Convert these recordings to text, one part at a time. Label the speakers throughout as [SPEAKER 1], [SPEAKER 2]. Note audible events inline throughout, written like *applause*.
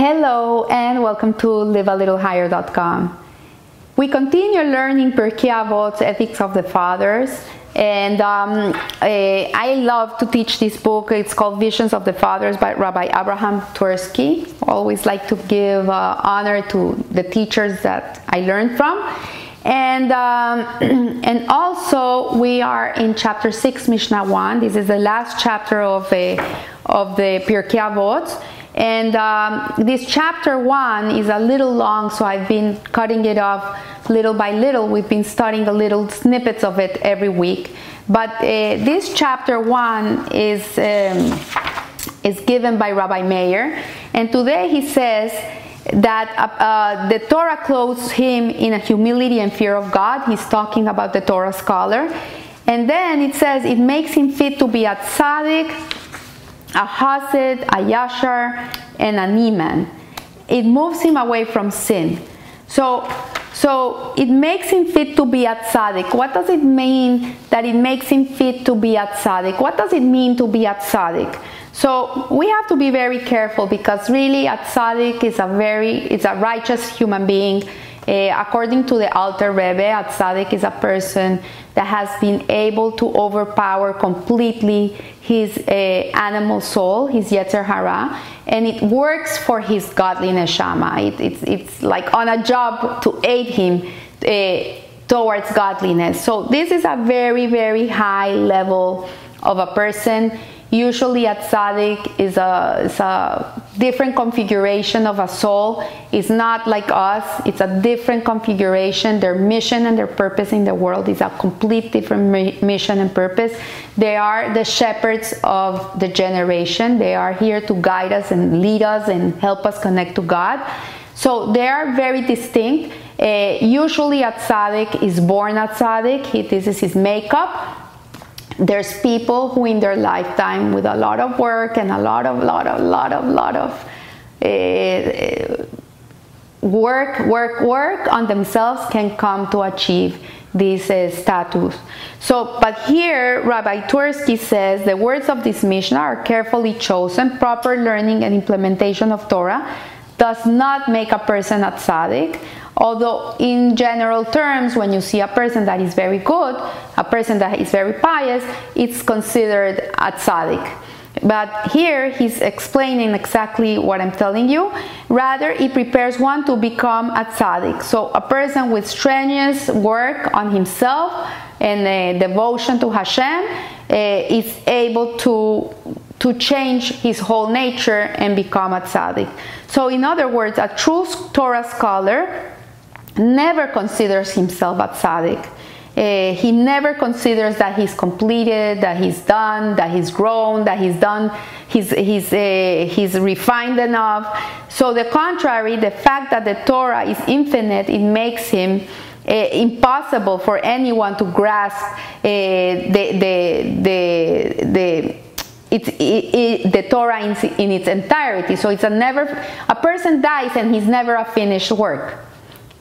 [SPEAKER 1] Hello and welcome to livealittlehigher.com. We continue learning Pirkei Avot, Ethics of the Fathers, and um, eh, I love to teach this book. It's called Visions of the Fathers by Rabbi Abraham Twerski. Always like to give uh, honor to the teachers that I learned from. And um, *clears throat* and also we are in chapter six, Mishnah one. This is the last chapter of a, of the Pirkei Avot. And um, this chapter one is a little long, so I've been cutting it off little by little. We've been studying a little snippets of it every week. But uh, this chapter one is, um, is given by Rabbi Meir. And today he says that uh, uh, the Torah clothes him in a humility and fear of God. He's talking about the Torah scholar. And then it says it makes him fit to be a tzaddik, a Hasid, a Yashar, and a Niman. It moves him away from sin. So, so it makes him fit to be a tzaddik. What does it mean that it makes him fit to be a tzaddik? What does it mean to be a tzaddik? So we have to be very careful because really a tzaddik is a very, it's a righteous human being. Uh, according to the Alter Rebbe, a tzaddik is a person that has been able to overpower completely his uh, animal soul, his Yetzer Hara, and it works for his godly neshama. It, it's, it's like on a job to aid him uh, towards godliness. So this is a very, very high level of a person Usually a tzaddik is a, is a different configuration of a soul. It's not like us. It's a different configuration. Their mission and their purpose in the world is a complete different mission and purpose. They are the shepherds of the generation. They are here to guide us and lead us and help us connect to God. So they are very distinct. Uh, usually a tzaddik is born a tzaddik. He, this is his makeup there's people who in their lifetime with a lot of work and a lot of lot of lot of lot of uh, work work work on themselves can come to achieve this uh, status. So but here rabbi Twerski says the words of this mishnah are carefully chosen proper learning and implementation of torah does not make a person a tzaddik Although, in general terms, when you see a person that is very good, a person that is very pious, it's considered a tzaddik. But here he's explaining exactly what I'm telling you. Rather, it prepares one to become a tzaddik. So, a person with strenuous work on himself and a devotion to Hashem uh, is able to to change his whole nature and become a tzaddik. So, in other words, a true Torah scholar never considers himself a tzaddik. Uh, he never considers that he's completed, that he's done, that he's grown, that he's done, he's, he's, uh, he's refined enough. So, the contrary, the fact that the Torah is infinite, it makes him uh, impossible for anyone to grasp uh, the, the, the, the it's it, it, the Torah in, in its entirety. So it's a never a person dies and he's never a finished work.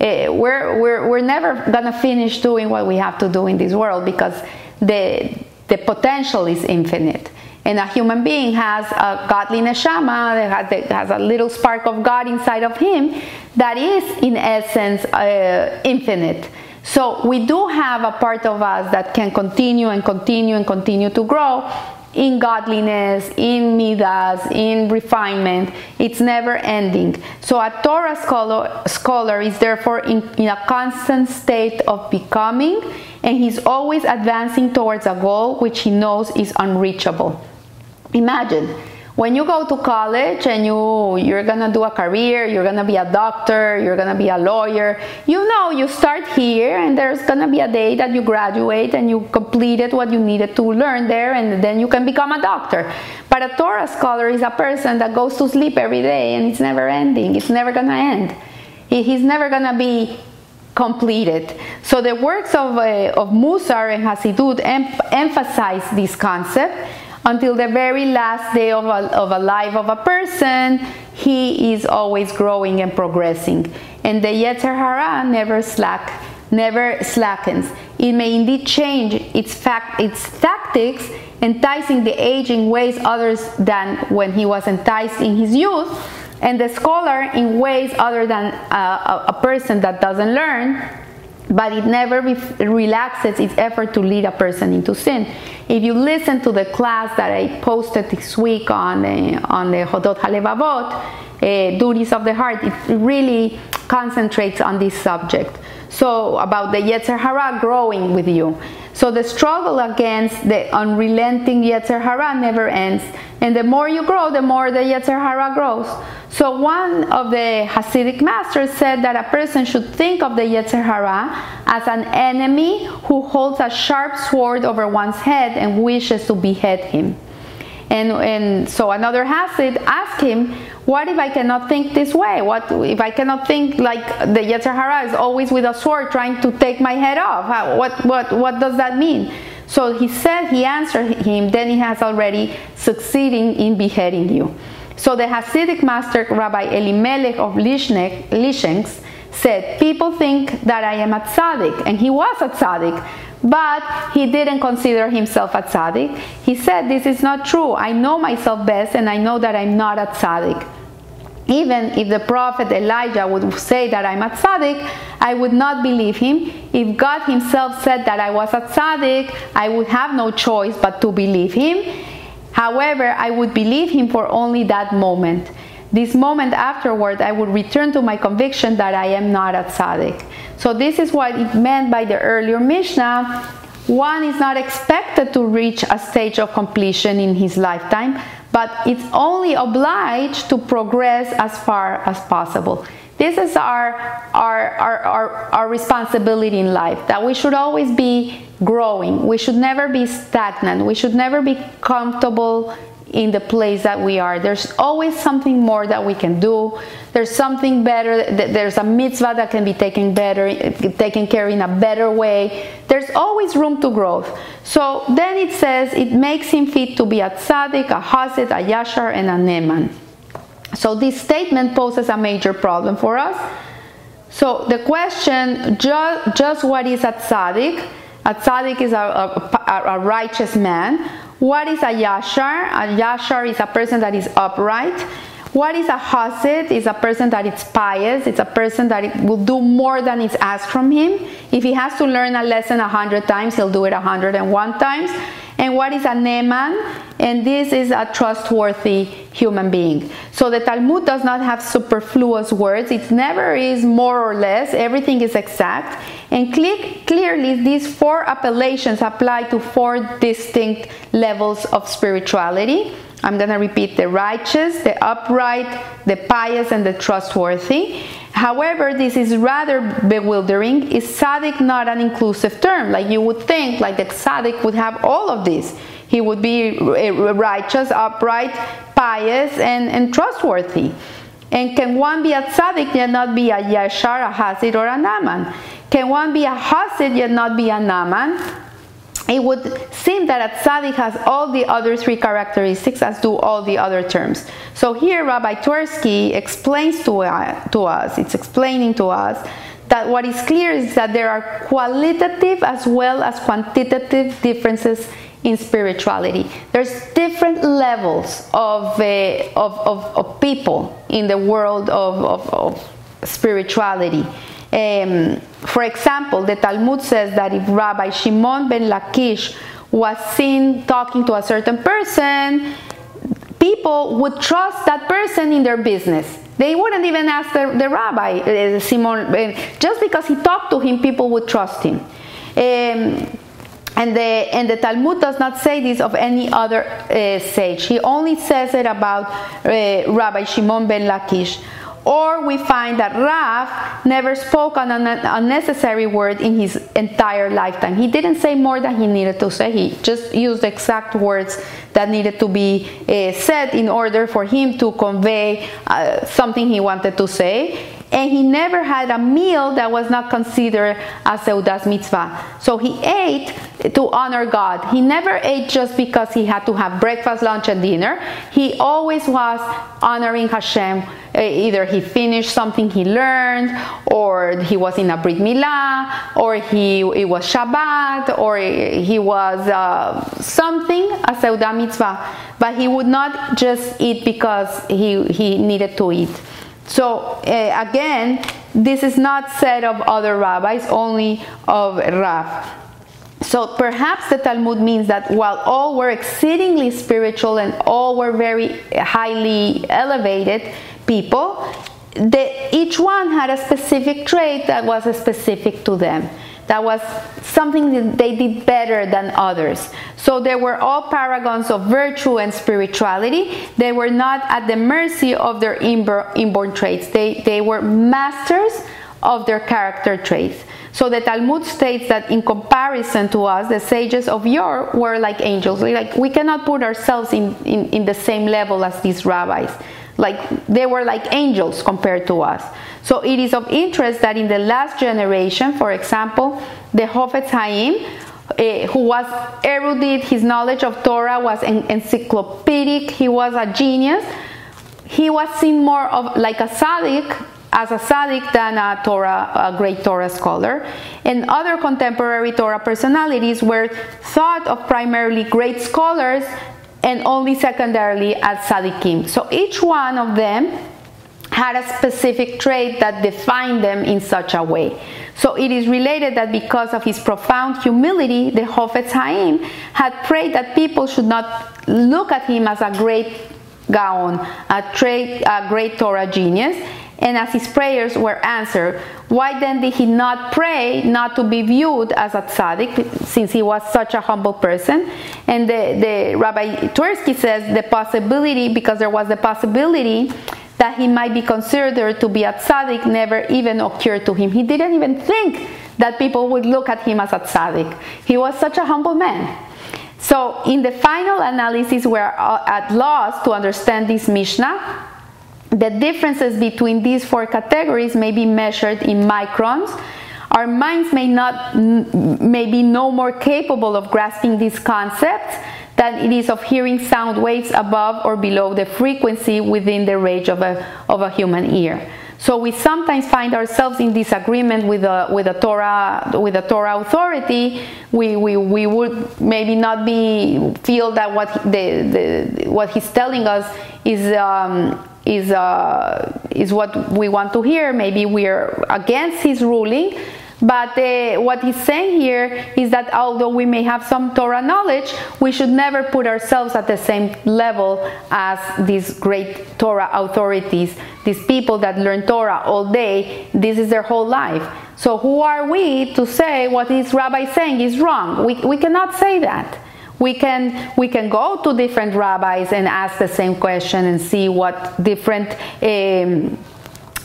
[SPEAKER 1] Uh, we're, we're, we're never gonna finish doing what we have to do in this world because the, the potential is infinite. And a human being has a godly neshama that has, has a little spark of God inside of him that is, in essence, uh, infinite. So we do have a part of us that can continue and continue and continue to grow in godliness, in midas, in refinement. It's never ending. So a Torah scholar, scholar is therefore in, in a constant state of becoming, and he's always advancing towards a goal which he knows is unreachable. Imagine when you go to college and you you're gonna do a career you're gonna be a doctor you're gonna be a lawyer you know you start here and there's gonna be a day that you graduate and you completed what you needed to learn there and then you can become a doctor. But a torah scholar is a person that goes to sleep every day and it's never ending it's never gonna end. He's never gonna be completed. So the works of, uh, of Musar and Hasidut em- emphasize this concept until the very last day of a, of a life of a person, he is always growing and progressing. And the Yetzer Hara never slack, never slackens. It may indeed change its fact, its tactics, enticing the age in ways others than when he was enticed in his youth. and the scholar in ways other than uh, a, a person that doesn't learn but it never re- relaxes its effort to lead a person into sin. If you listen to the class that I posted this week on the, on the Hovot Halevavot, uh, duties of the heart, it really concentrates on this subject. So about the Yetzer Hara growing with you. So the struggle against the unrelenting Yetzer Hara never ends. And the more you grow, the more the Yetzer Hara grows. So one of the Hasidic masters said that a person should think of the Yetzer Hara as an enemy who holds a sharp sword over one's head and wishes to behead him. And, and so another Hasid asked him, what if I cannot think this way? What if I cannot think like the Yetzer Hara is always with a sword trying to take my head off? How, what, what, what does that mean? So he said, he answered him, then he has already succeeding in beheading you. So the Hasidic master Rabbi Elimelech of Lizhensk said, People think that I am a tzaddik, and he was a tzaddik, but he didn't consider himself a tzaddik. He said, This is not true. I know myself best, and I know that I'm not a tzaddik. Even if the prophet Elijah would say that I'm a tzaddik, I would not believe him. If God himself said that I was a tzaddik, I would have no choice but to believe him. However, I would believe him for only that moment. This moment afterward, I would return to my conviction that I am not a tzaddik. So this is what it meant by the earlier Mishnah. One is not expected to reach a stage of completion in his lifetime, but it's only obliged to progress as far as possible. This is our, our, our, our, our responsibility in life that we should always be growing. We should never be stagnant. We should never be comfortable in the place that we are. There's always something more that we can do. There's something better. There's a mitzvah that can be taken better, taken care in a better way. There's always room to growth. So then it says it makes him fit to be a tzaddik, a hasid, a yashar, and a neman. So this statement poses a major problem for us. So the question, just, just what is a tzaddik? A tzaddik is a, a, a righteous man what is a yashar? A yashar is a person that is upright. What is a hasid? Is a person that is pious. It's a person that will do more than is asked from him. If he has to learn a lesson a hundred times, he'll do it a hundred and one times. And what is a neman? And this is a trustworthy human being. So the Talmud does not have superfluous words. It never is more or less. Everything is exact. And clearly, these four appellations apply to four distinct levels of spirituality. I'm going to repeat the righteous, the upright, the pious, and the trustworthy. However, this is rather bewildering. Is tzaddik not an inclusive term? Like you would think, like the tzaddik would have all of this. He would be righteous, upright, pious, and, and trustworthy. And can one be a tzaddik yet not be a yashar, a hasid, or a naman? Can one be a hasid yet not be a naman? It would seem that a tzaddik has all the other three characteristics as do all the other terms. So here Rabbi Twerski explains to, uh, to us, it's explaining to us that what is clear is that there are qualitative as well as quantitative differences in spirituality. There's different levels of, uh, of, of, of, people in the world of, of, of spirituality. Um, for example, the Talmud says that if Rabbi Shimon ben Lakish was seen talking to a certain person, people would trust that person in their business. They wouldn't even ask the, the rabbi, uh, Simon, uh, just because he talked to him, people would trust him. Um, and the, and the Talmud does not say this of any other uh, sage. He only says it about Rabbi Shimon ben Lakish. Or we find that Rav never spoke an unnecessary word in his entire lifetime. He didn't say more than he needed to say. He just used the exact words that needed to be uh, said in order for him to convey uh, something he wanted to say. And he never had a meal that was not considered a seudas mitzvah. So he ate to honor God. He never ate just because he had to have breakfast, lunch, and dinner. He always was honoring Hashem. Uh, either he finished something he learned, or he was in a Brit Milah, or he it was Shabbat, or he was uh, something, a Seudah mitzvah. But he would not just eat because he, he needed to eat. So uh, again, this is not said of other rabbis, only of Rav. So perhaps the Talmud means that while all were exceedingly spiritual and all were very highly elevated people, each one had a specific trait that was specific to them. That was something that they did better than others. So they were all paragons of virtue and spirituality. They were not at the mercy of their inborn traits. They, they were masters of their character traits. So the Talmud states that in comparison to us, the sages of yore were like angels. Like we cannot put ourselves in, in, in the same level as these rabbis. Like they were like angels compared to us. So it is of interest that in the last generation, for example, the Chofetz Haim, uh, who was erudite, his knowledge of Torah was en- encyclopedic, he was a genius. He was seen more of like a tzaddik as a tzaddik than a Torah, a great Torah scholar. And other contemporary Torah personalities were thought of primarily great scholars and only secondarily as tzaddikim. So each one of them had a specific trait that defined them in such a way. So it is related that because of his profound humility, the Chofetz Haim had prayed that people should not look at him as a great Gaon, a, trait, a great Torah genius, and as his prayers were answered, why then did he not pray not to be viewed as a tzaddik, since he was such a humble person? And the, the Rabbi Twerski says the possibility, because there was the possibility that he might be considered to be a tzaddik, never even occurred to him. He didn't even think that people would look at him as a tzaddik. He was such a humble man. So, in the final analysis, we're uh, at loss to understand this Mishnah the differences between these four categories may be measured in microns. Our minds may not may be no more capable of grasping these concepts than it is of hearing sound waves above or below the frequency within the range of a, of a human ear. So we sometimes find ourselves in disagreement with a with a Torah with a Torah authority. We, we, we would maybe not be feel that what the, the what he's telling us is um, is, uh, is what we want to hear. Maybe we're against his ruling. But uh, what he's saying here is that although we may have some Torah knowledge, we should never put ourselves at the same level as these great Torah authorities, these people that learn Torah all day. This is their whole life. So, who are we to say what this rabbi is saying is wrong? We, we cannot say that we can we can go to different rabbis and ask the same question and see what different um,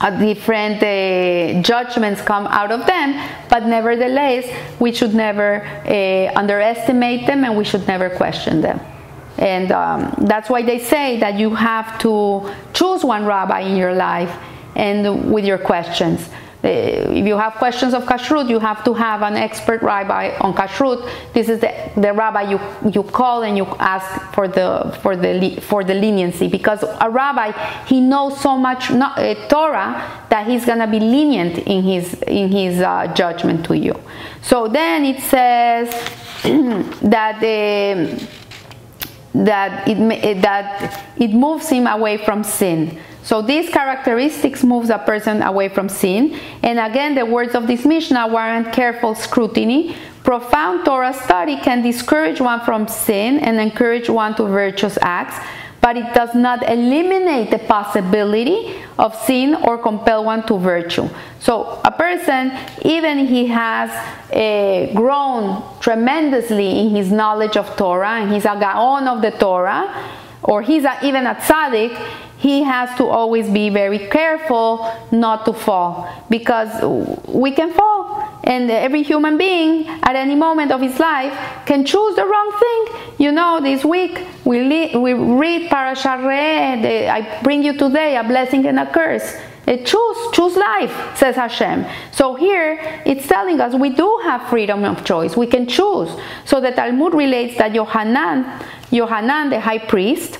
[SPEAKER 1] uh, different uh, judgments come out of them. But nevertheless we should never uh, underestimate them and we should never question them. And um, that's why they say that you have to choose one rabbi in your life and with your questions if you have questions of kashrut, you have to have an expert rabbi on kashrut. This is the, the rabbi you, you call and you ask for the for the for the leniency because a rabbi he knows so much not, uh, Torah that he's gonna be lenient in his in his uh, judgment to you. So then it says *clears throat* that. Um, that it that it moves him away from sin. So these characteristics moves a person away from sin. And again, the words of this Mishnah warrant careful scrutiny. Profound Torah study can discourage one from sin and encourage one to virtuous acts, but it does not eliminate the possibility of sin or compel one to virtue. So a person, even he has uh, grown tremendously in his knowledge of Torah, and he's a gaon of the Torah, or he's a, even a tzaddik, he has to always be very careful not to fall because we can fall and every human being at any moment of his life can choose the wrong thing you know this week we, we read parashat Re'eh, I bring you today a blessing and a curse Uh, choose, choose life, says Hashem. So here it's telling us we do have freedom of choice. We can choose. So the Talmud relates that Yohanan, Yohanan, the high priest,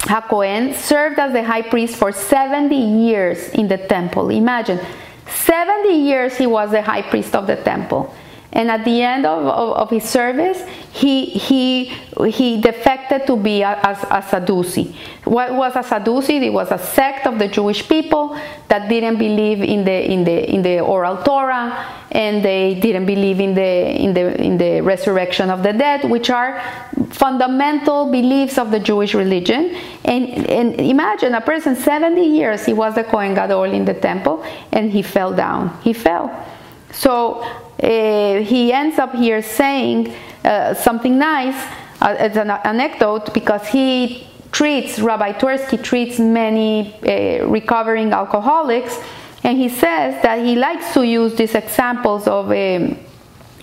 [SPEAKER 1] HaKohen, served as the high priest for 70 years in the temple. Imagine, 70 years he was the high priest of the temple. And at the end of, of, of his service, he, he, he defected to be a, a, a Sadducee. What was a Sadducee? It was a sect of the Jewish people that didn't believe in the, in the, in the oral Torah and they didn't believe in the, in, the, in the resurrection of the dead, which are fundamental beliefs of the Jewish religion. And, and imagine a person, 70 years, he was the Kohen Gadol in the temple and he fell down. He fell. So uh, he ends up here saying uh, something nice uh, as an anecdote because he treats, Rabbi Twerski treats many uh, recovering alcoholics, and he says that he likes to use these examples of, um,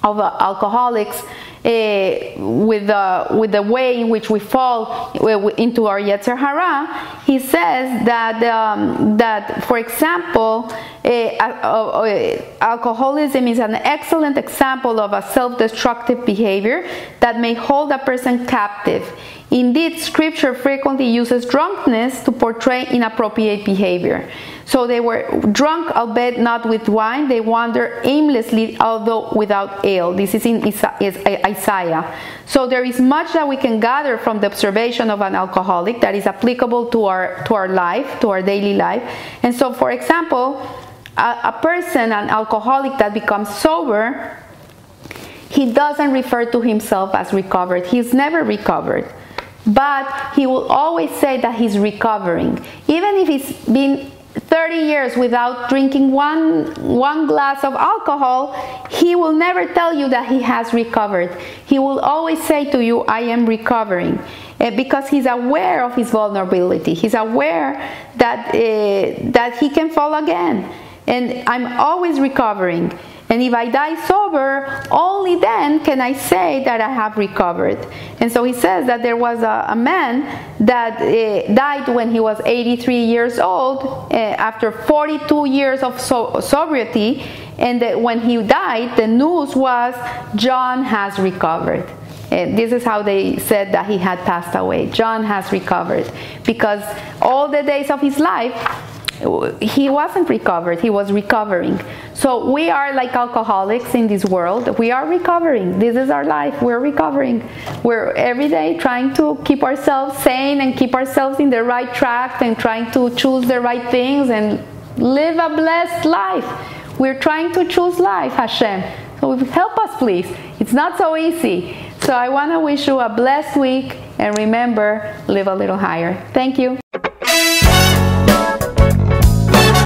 [SPEAKER 1] of uh, alcoholics with, the, with the way in which we fall into our Yetzer Hara, he says that, um, that for example, uh, uh, alcoholism is an excellent example of a self destructive behavior that may hold a person captive. Indeed, scripture frequently uses drunkenness to portray inappropriate behavior. So they were drunk, albeit not with wine. They wander aimlessly, although without ale. This is in Isaiah. So there is much that we can gather from the observation of an alcoholic that is applicable to our to our life, to our daily life. And so, for example, a, a person, an alcoholic that becomes sober, he doesn't refer to himself as recovered. He's never recovered but he will always say that he's recovering. Even if he's been 30 years without drinking one, one glass of alcohol, he will never tell you that he has recovered. He will always say to you, I am recovering. Uh, because he's aware of his vulnerability. He's aware that, uh, that he can fall again. And I'm always recovering. And if I die sober, only then can I say that I have recovered. And so he says that there was a, a man that uh, died when he was 83 years old uh, after 42 years of so- sobriety. And that when he died, the news was John has recovered. And this is how they said that he had passed away. John has recovered because all the days of his life he wasn't recovered, he was recovering. So we are like alcoholics in this world. We are recovering. This is our life. We're recovering. We're every day trying to keep ourselves sane and keep ourselves in the right track and trying to choose the right things and live a blessed life. We're trying to choose life, Hashem. So help us, please. It's not so easy. So I want to wish you a blessed week and remember, live a little higher. Thank you.